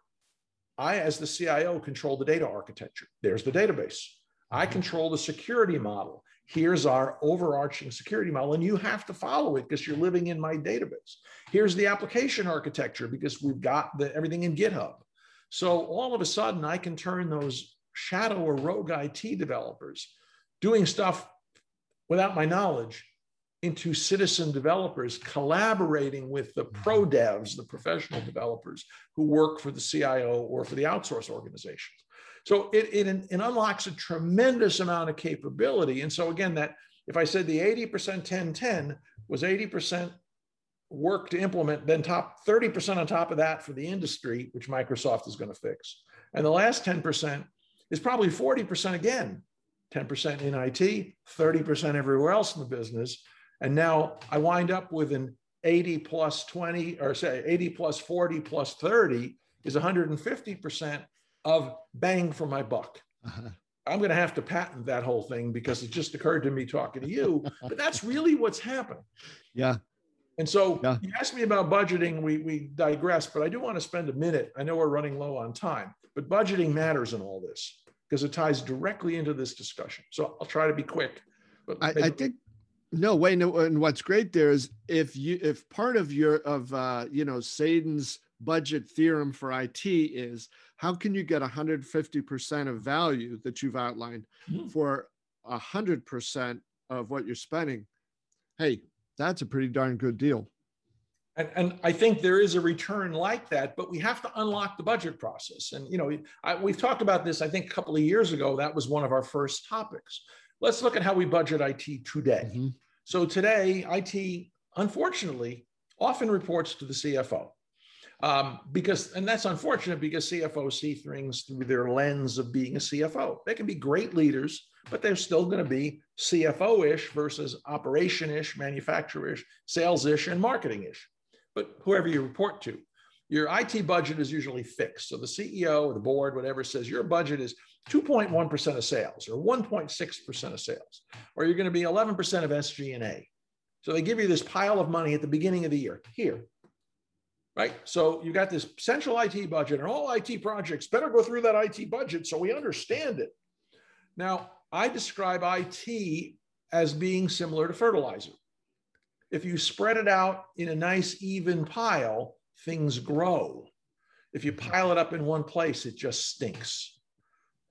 I, as the CIO, control the data architecture. There's the database. I mm-hmm. control the security model. Here's our overarching security model, and you have to follow it because you're living in my database. Here's the application architecture because we've got the, everything in GitHub. So all of a sudden, I can turn those shadow or rogue IT developers doing stuff without my knowledge into citizen developers collaborating with the pro mm-hmm. devs, the professional developers who work for the CIO or for the outsource organizations. So it, it, it unlocks a tremendous amount of capability. And so again, that if I said the 80% 10 10 was 80% work to implement, then top 30% on top of that for the industry, which Microsoft is going to fix. And the last 10% is probably 40% again, 10% in IT, 30% everywhere else in the business. And now I wind up with an 80 plus 20, or say 80 plus 40 plus 30 is 150% of bang for my buck. Uh-huh. I'm going to have to patent that whole thing because it just occurred to me talking to you. but that's really what's happening. Yeah. And so yeah. you asked me about budgeting. We, we digress, but I do want to spend a minute. I know we're running low on time, but budgeting matters in all this because it ties directly into this discussion. So I'll try to be quick. But I, I think no way. No, and what's great there is if you if part of your of uh, you know Sadin's budget theorem for IT is how can you get 150% of value that you've outlined mm-hmm. for 100% of what you're spending? Hey, that's a pretty darn good deal. And, and, I think there is a return like that, but we have to unlock the budget process. And you know, I, we've talked about this. I think a couple of years ago, that was one of our first topics. Let's look at how we budget IT today. Mm-hmm. So today, IT, unfortunately, often reports to the CFO um, because, and that's unfortunate because CFOs see things through their lens of being a CFO. They can be great leaders, but they're still going to be CFO-ish versus operation-ish, manufacturer-ish, sales-ish, and marketing-ish but whoever you report to. Your IT budget is usually fixed. So the CEO or the board, whatever, says your budget is 2.1% of sales or 1.6% of sales, or you're going to be 11% of SG&A. So they give you this pile of money at the beginning of the year. Here, right? So you've got this central IT budget, and all IT projects better go through that IT budget so we understand it. Now, I describe IT as being similar to fertilizer if you spread it out in a nice even pile, things grow. If you pile it up in one place, it just stinks.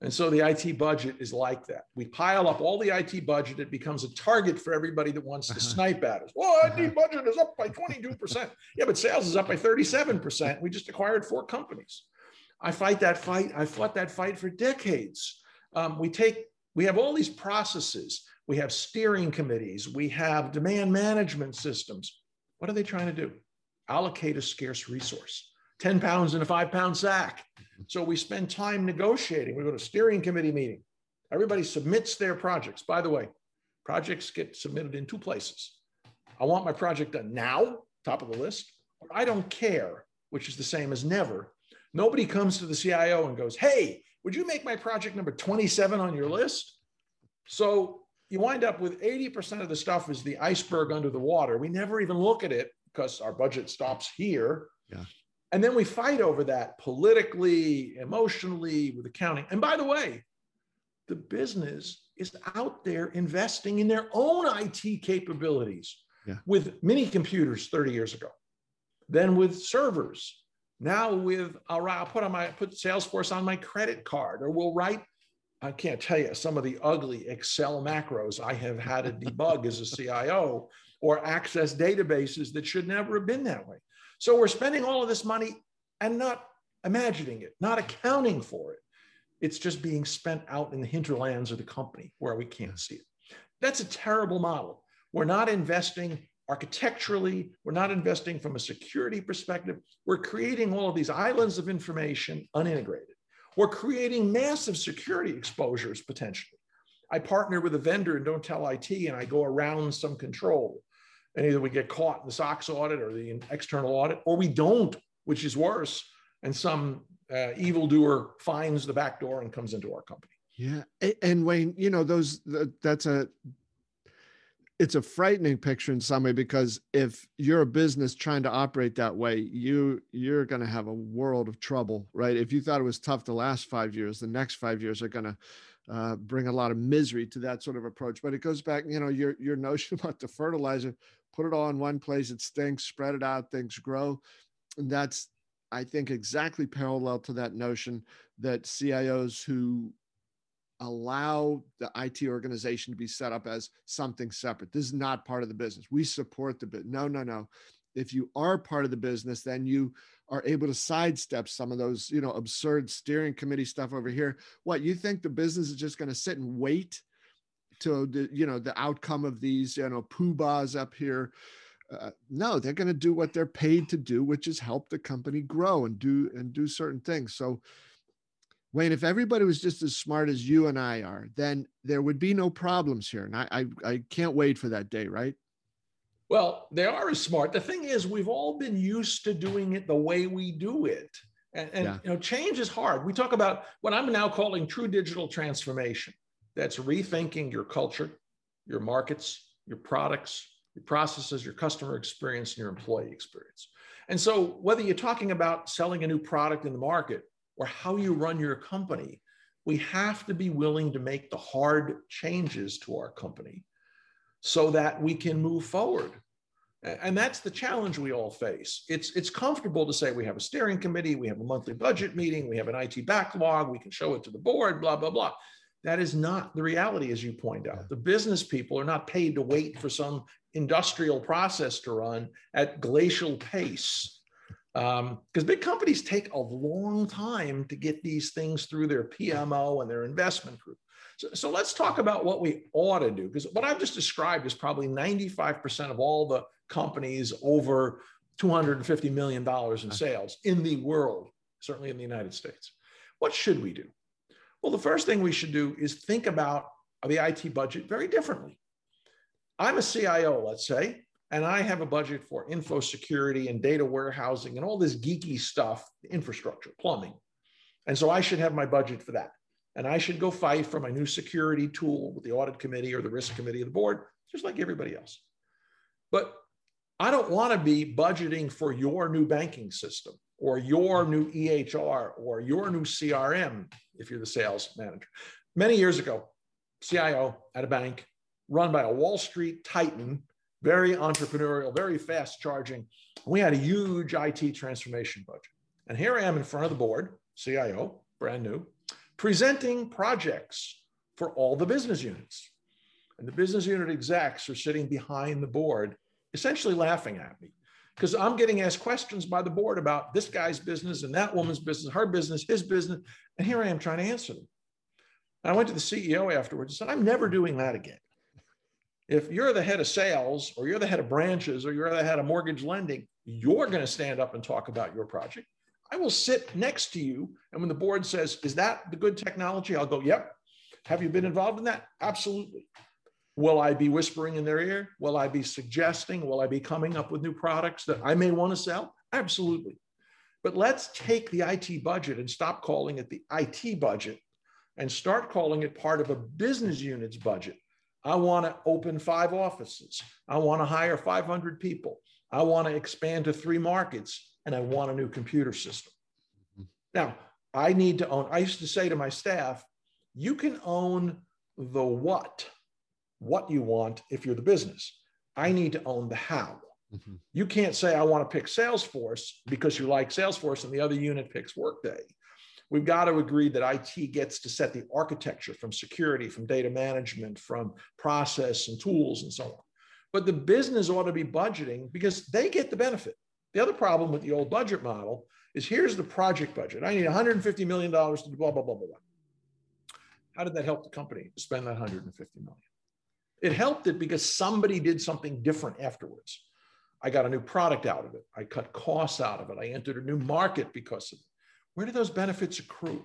And so the IT budget is like that. We pile up all the IT budget, it becomes a target for everybody that wants to uh-huh. snipe at us. Well, IT uh-huh. budget is up by 22%. yeah, but sales is up by 37%. We just acquired four companies. I fight that fight. I fought that fight for decades. Um, we take, we have all these processes we have steering committees, we have demand management systems. What are they trying to do? Allocate a scarce resource 10 pounds in a five pound sack. So we spend time negotiating. We go to steering committee meeting. Everybody submits their projects. By the way, projects get submitted in two places. I want my project done now, top of the list, or I don't care, which is the same as never. Nobody comes to the CIO and goes, Hey, would you make my project number 27 on your list? So you wind up with 80% of the stuff is the iceberg under the water. We never even look at it because our budget stops here. Yeah. And then we fight over that politically, emotionally, with accounting. And by the way, the business is out there investing in their own IT capabilities yeah. with mini computers 30 years ago, then with servers. Now with I'll, I'll put on my put Salesforce on my credit card, or we'll write I can't tell you some of the ugly Excel macros I have had to debug as a CIO or access databases that should never have been that way. So we're spending all of this money and not imagining it, not accounting for it. It's just being spent out in the hinterlands of the company where we can't see it. That's a terrible model. We're not investing architecturally, we're not investing from a security perspective. We're creating all of these islands of information unintegrated. We're creating massive security exposures potentially. I partner with a vendor and don't tell IT, and I go around some control. And either we get caught in the SOX audit or the external audit, or we don't, which is worse. And some uh, evildoer finds the back door and comes into our company. Yeah, and Wayne, you know those that's a it's a frightening picture in some way because if you're a business trying to operate that way you you're going to have a world of trouble right? If you thought it was tough the last five years the next five years are going to uh, bring a lot of misery to that sort of approach. But it goes back you know your your notion about the fertilizer put it all in one place it stinks spread it out things grow. And that's i think exactly parallel to that notion that cios who allow the IT organization to be set up as something separate. This is not part of the business. We support the business. No, no, no. If you are part of the business, then you are able to sidestep some of those, you know, absurd steering committee stuff over here. What you think the business is just going to sit and wait to the, you know, the outcome of these, you know, poobahs up here? Uh, no, they're going to do what they're paid to do, which is help the company grow and do and do certain things. So, Wayne, if everybody was just as smart as you and I are, then there would be no problems here. And I, I, I can't wait for that day, right? Well, they are as smart. The thing is, we've all been used to doing it the way we do it. And, and yeah. you know, change is hard. We talk about what I'm now calling true digital transformation. That's rethinking your culture, your markets, your products, your processes, your customer experience, and your employee experience. And so, whether you're talking about selling a new product in the market or how you run your company, we have to be willing to make the hard changes to our company so that we can move forward. And that's the challenge we all face. It's, it's comfortable to say we have a steering committee, we have a monthly budget meeting, we have an IT backlog, we can show it to the board, blah, blah, blah. That is not the reality, as you point out. The business people are not paid to wait for some industrial process to run at glacial pace. Because um, big companies take a long time to get these things through their PMO and their investment group. So, so let's talk about what we ought to do. Because what I've just described is probably 95% of all the companies over $250 million in sales in the world, certainly in the United States. What should we do? Well, the first thing we should do is think about the IT budget very differently. I'm a CIO, let's say, and I have a budget for info security and data warehousing and all this geeky stuff, infrastructure, plumbing. And so I should have my budget for that. And I should go fight for my new security tool with the audit committee or the risk committee of the board, just like everybody else. But I don't want to be budgeting for your new banking system or your new EHR or your new CRM if you're the sales manager. Many years ago, CIO at a bank run by a Wall Street titan, very entrepreneurial, very fast charging. We had a huge IT transformation budget. And here I am in front of the board, CIO, brand new, presenting projects for all the business units. And the business unit execs are sitting behind the board, essentially laughing at me because I'm getting asked questions by the board about this guy's business and that woman's business, her business, his business. And here I am trying to answer them. And I went to the CEO afterwards and said, I'm never doing that again. If you're the head of sales or you're the head of branches or you're the head of mortgage lending, you're going to stand up and talk about your project. I will sit next to you. And when the board says, Is that the good technology? I'll go, Yep. Have you been involved in that? Absolutely. Will I be whispering in their ear? Will I be suggesting? Will I be coming up with new products that I may want to sell? Absolutely. But let's take the IT budget and stop calling it the IT budget and start calling it part of a business unit's budget. I want to open five offices. I want to hire 500 people. I want to expand to three markets and I want a new computer system. Mm-hmm. Now, I need to own, I used to say to my staff, you can own the what what you want if you're the business. I need to own the how. Mm-hmm. You can't say, I want to pick Salesforce because you like Salesforce and the other unit picks Workday. We've got to agree that IT gets to set the architecture from security, from data management, from process and tools and so on. But the business ought to be budgeting because they get the benefit. The other problem with the old budget model is here's the project budget. I need $150 million to do blah, blah, blah, blah, blah. How did that help the company to spend that 150 million? It helped it because somebody did something different afterwards. I got a new product out of it. I cut costs out of it. I entered a new market because of it. Where do those benefits accrue?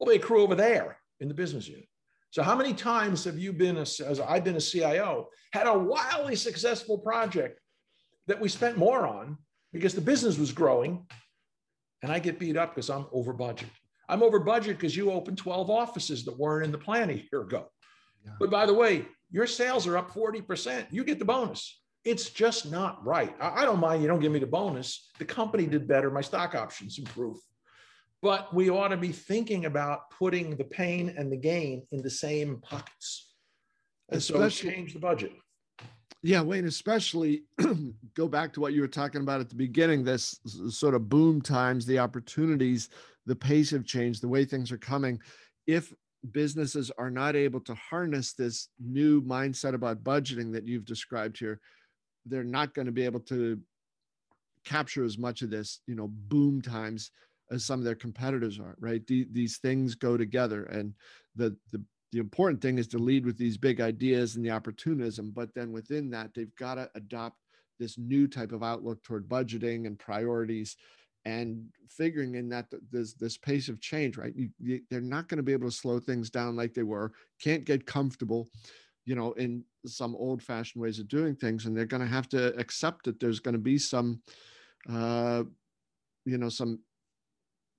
Well, they accrue over there in the business unit. So, how many times have you been, a, as I've been a CIO, had a wildly successful project that we spent more on because the business was growing, and I get beat up because I'm over budget. I'm over budget because you opened 12 offices that weren't in the plan a year ago. Yeah. But by the way, your sales are up 40%. You get the bonus. It's just not right. I, I don't mind you don't give me the bonus. The company did better. My stock options improved. But we ought to be thinking about putting the pain and the gain in the same pockets. And especially, so change the budget. Yeah, Wayne, especially go back to what you were talking about at the beginning this sort of boom times, the opportunities, the pace of change, the way things are coming. If businesses are not able to harness this new mindset about budgeting that you've described here, they're not going to be able to capture as much of this, you know, boom times as some of their competitors are, right? The, these things go together. And the, the, the important thing is to lead with these big ideas and the opportunism, but then within that, they've got to adopt this new type of outlook toward budgeting and priorities and figuring in that there's this pace of change, right? You, you, they're not going to be able to slow things down like they were. Can't get comfortable. you know, in some old fashioned ways of doing things. And they're going to have to accept that there's going to be some, uh, you know, some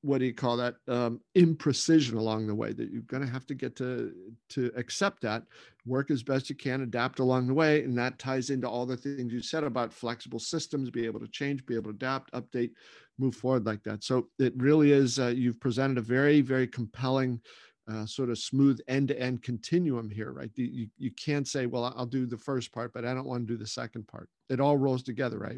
what do you call that um, imprecision along the way that you're going to have to get to to accept that work as best you can adapt along the way and that ties into all the things you said about flexible systems be able to change be able to adapt update move forward like that. So it really is uh, you've presented a very very compelling uh, sort of smooth end-to-end continuum here right? You, you can't say well i'll do the first part but i don't want to do the second part. It all rolls together right?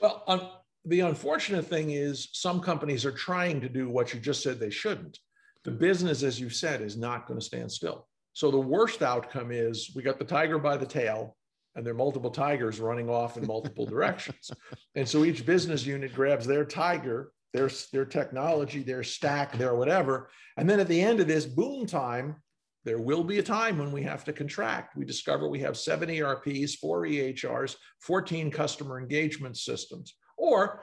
Well um, the unfortunate thing is some companies are trying to do what you just said they shouldn't. The business, as you said, is not going to stand still. So the worst outcome is we got the tiger by the tail and there are multiple tigers running off in multiple directions. And so each business unit grabs their tiger, their, their technology, their stack, their whatever. And then at the end of this boom time, there will be a time when we have to contract. We discover we have seven ERPs, four EHRs, 14 customer engagement systems. Or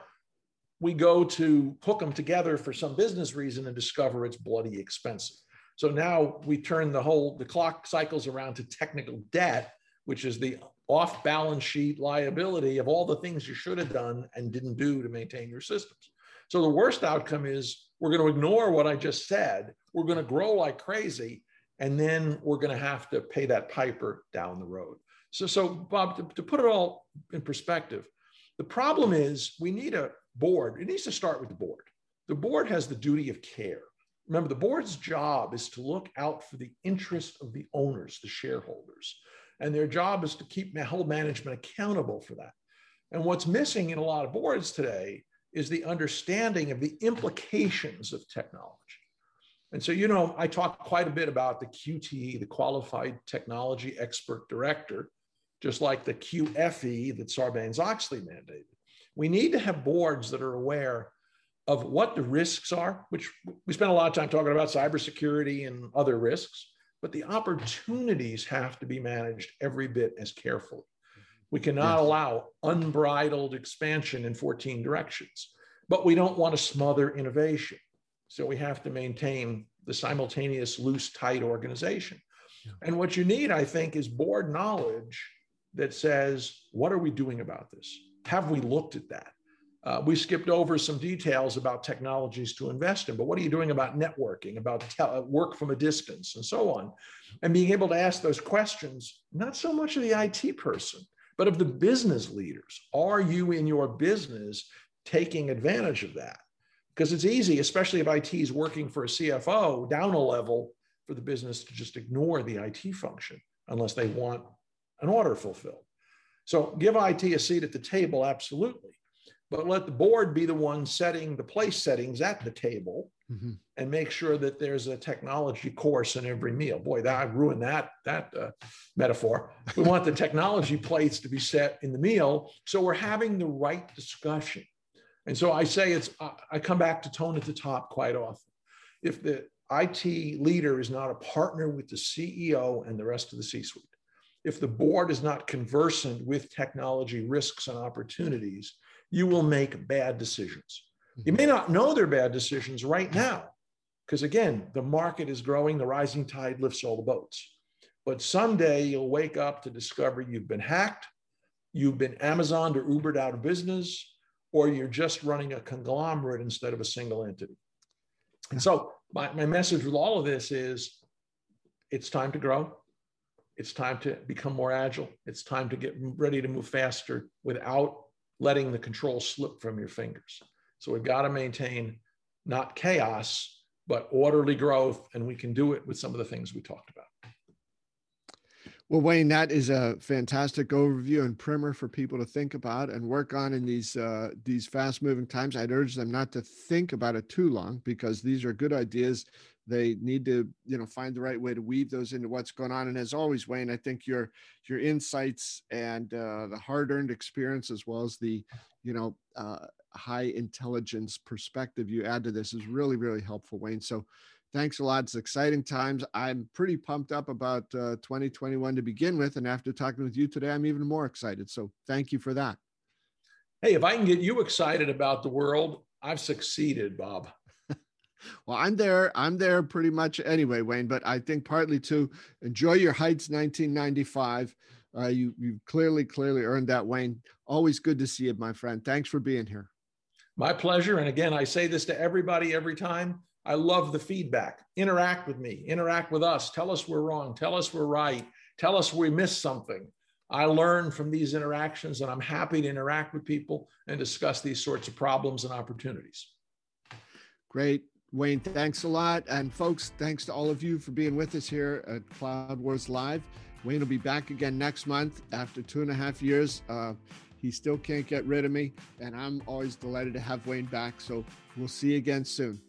we go to hook them together for some business reason and discover it's bloody expensive. So now we turn the whole, the clock cycles around to technical debt, which is the off balance sheet liability of all the things you should have done and didn't do to maintain your systems. So the worst outcome is we're going to ignore what I just said. We're going to grow like crazy. And then we're going to have to pay that piper down the road. So, so Bob, to, to put it all in perspective, the problem is we need a board. It needs to start with the board. The board has the duty of care. Remember, the board's job is to look out for the interest of the owners, the shareholders. And their job is to keep hold management accountable for that. And what's missing in a lot of boards today is the understanding of the implications of technology. And so, you know, I talk quite a bit about the QTE, the Qualified Technology Expert Director, just like the QFE that Sarbanes Oxley mandated. We need to have boards that are aware of what the risks are, which we spend a lot of time talking about cybersecurity and other risks, but the opportunities have to be managed every bit as carefully. We cannot yes. allow unbridled expansion in 14 directions, but we don't want to smother innovation. So we have to maintain the simultaneous loose, tight organization. Yeah. And what you need, I think, is board knowledge that says, what are we doing about this? Have we looked at that? Uh, we skipped over some details about technologies to invest in, but what are you doing about networking, about work from a distance, and so on? And being able to ask those questions, not so much of the IT person, but of the business leaders. Are you in your business taking advantage of that? Because it's easy, especially if IT is working for a CFO down a level, for the business to just ignore the IT function unless they want an order fulfilled. So give IT a seat at the table, absolutely. But let the board be the one setting the place settings at the table mm-hmm. and make sure that there's a technology course in every meal. Boy, that I ruined that, that uh, metaphor. We want the technology plates to be set in the meal. So we're having the right discussion. And so I say it's, I come back to tone at the top quite often. If the IT leader is not a partner with the CEO and the rest of the C suite, if the board is not conversant with technology risks and opportunities, you will make bad decisions. You may not know they're bad decisions right now, because again, the market is growing, the rising tide lifts all the boats. But someday you'll wake up to discover you've been hacked, you've been Amazoned or Ubered out of business, or you're just running a conglomerate instead of a single entity. And so, my, my message with all of this is it's time to grow it's time to become more agile. It's time to get ready to move faster without letting the control slip from your fingers. So we've got to maintain not chaos, but orderly growth. And we can do it with some of the things we talked about. Well, Wayne, that is a fantastic overview and primer for people to think about and work on in these uh, these fast moving times. I'd urge them not to think about it too long because these are good ideas they need to you know find the right way to weave those into what's going on. And as always wayne i think your your insights and uh, the hard-earned experience as well as the you know uh, high intelligence perspective you add to this is really really helpful wayne. So thanks a lot. It's exciting times. I'm pretty pumped up about uh, 2021 to begin with. And after talking with you today i'm even more excited. So thank you for that. Hey if i can get you excited about the world i've succeeded bob Well, I'm there. I'm there pretty much anyway, Wayne. But I think partly to enjoy your heights, 1995. Uh, you you clearly clearly earned that, Wayne. Always good to see you, my friend. Thanks for being here. My pleasure. And again, I say this to everybody every time. I love the feedback. Interact with me. Interact with us. Tell us we're wrong. Tell us we're right. Tell us we missed something. I learn from these interactions, and I'm happy to interact with people and discuss these sorts of problems and opportunities. Great. Wayne, thanks a lot. And folks, thanks to all of you for being with us here at Cloud Wars Live. Wayne will be back again next month after two and a half years. Uh, he still can't get rid of me, and I'm always delighted to have Wayne back. So we'll see you again soon.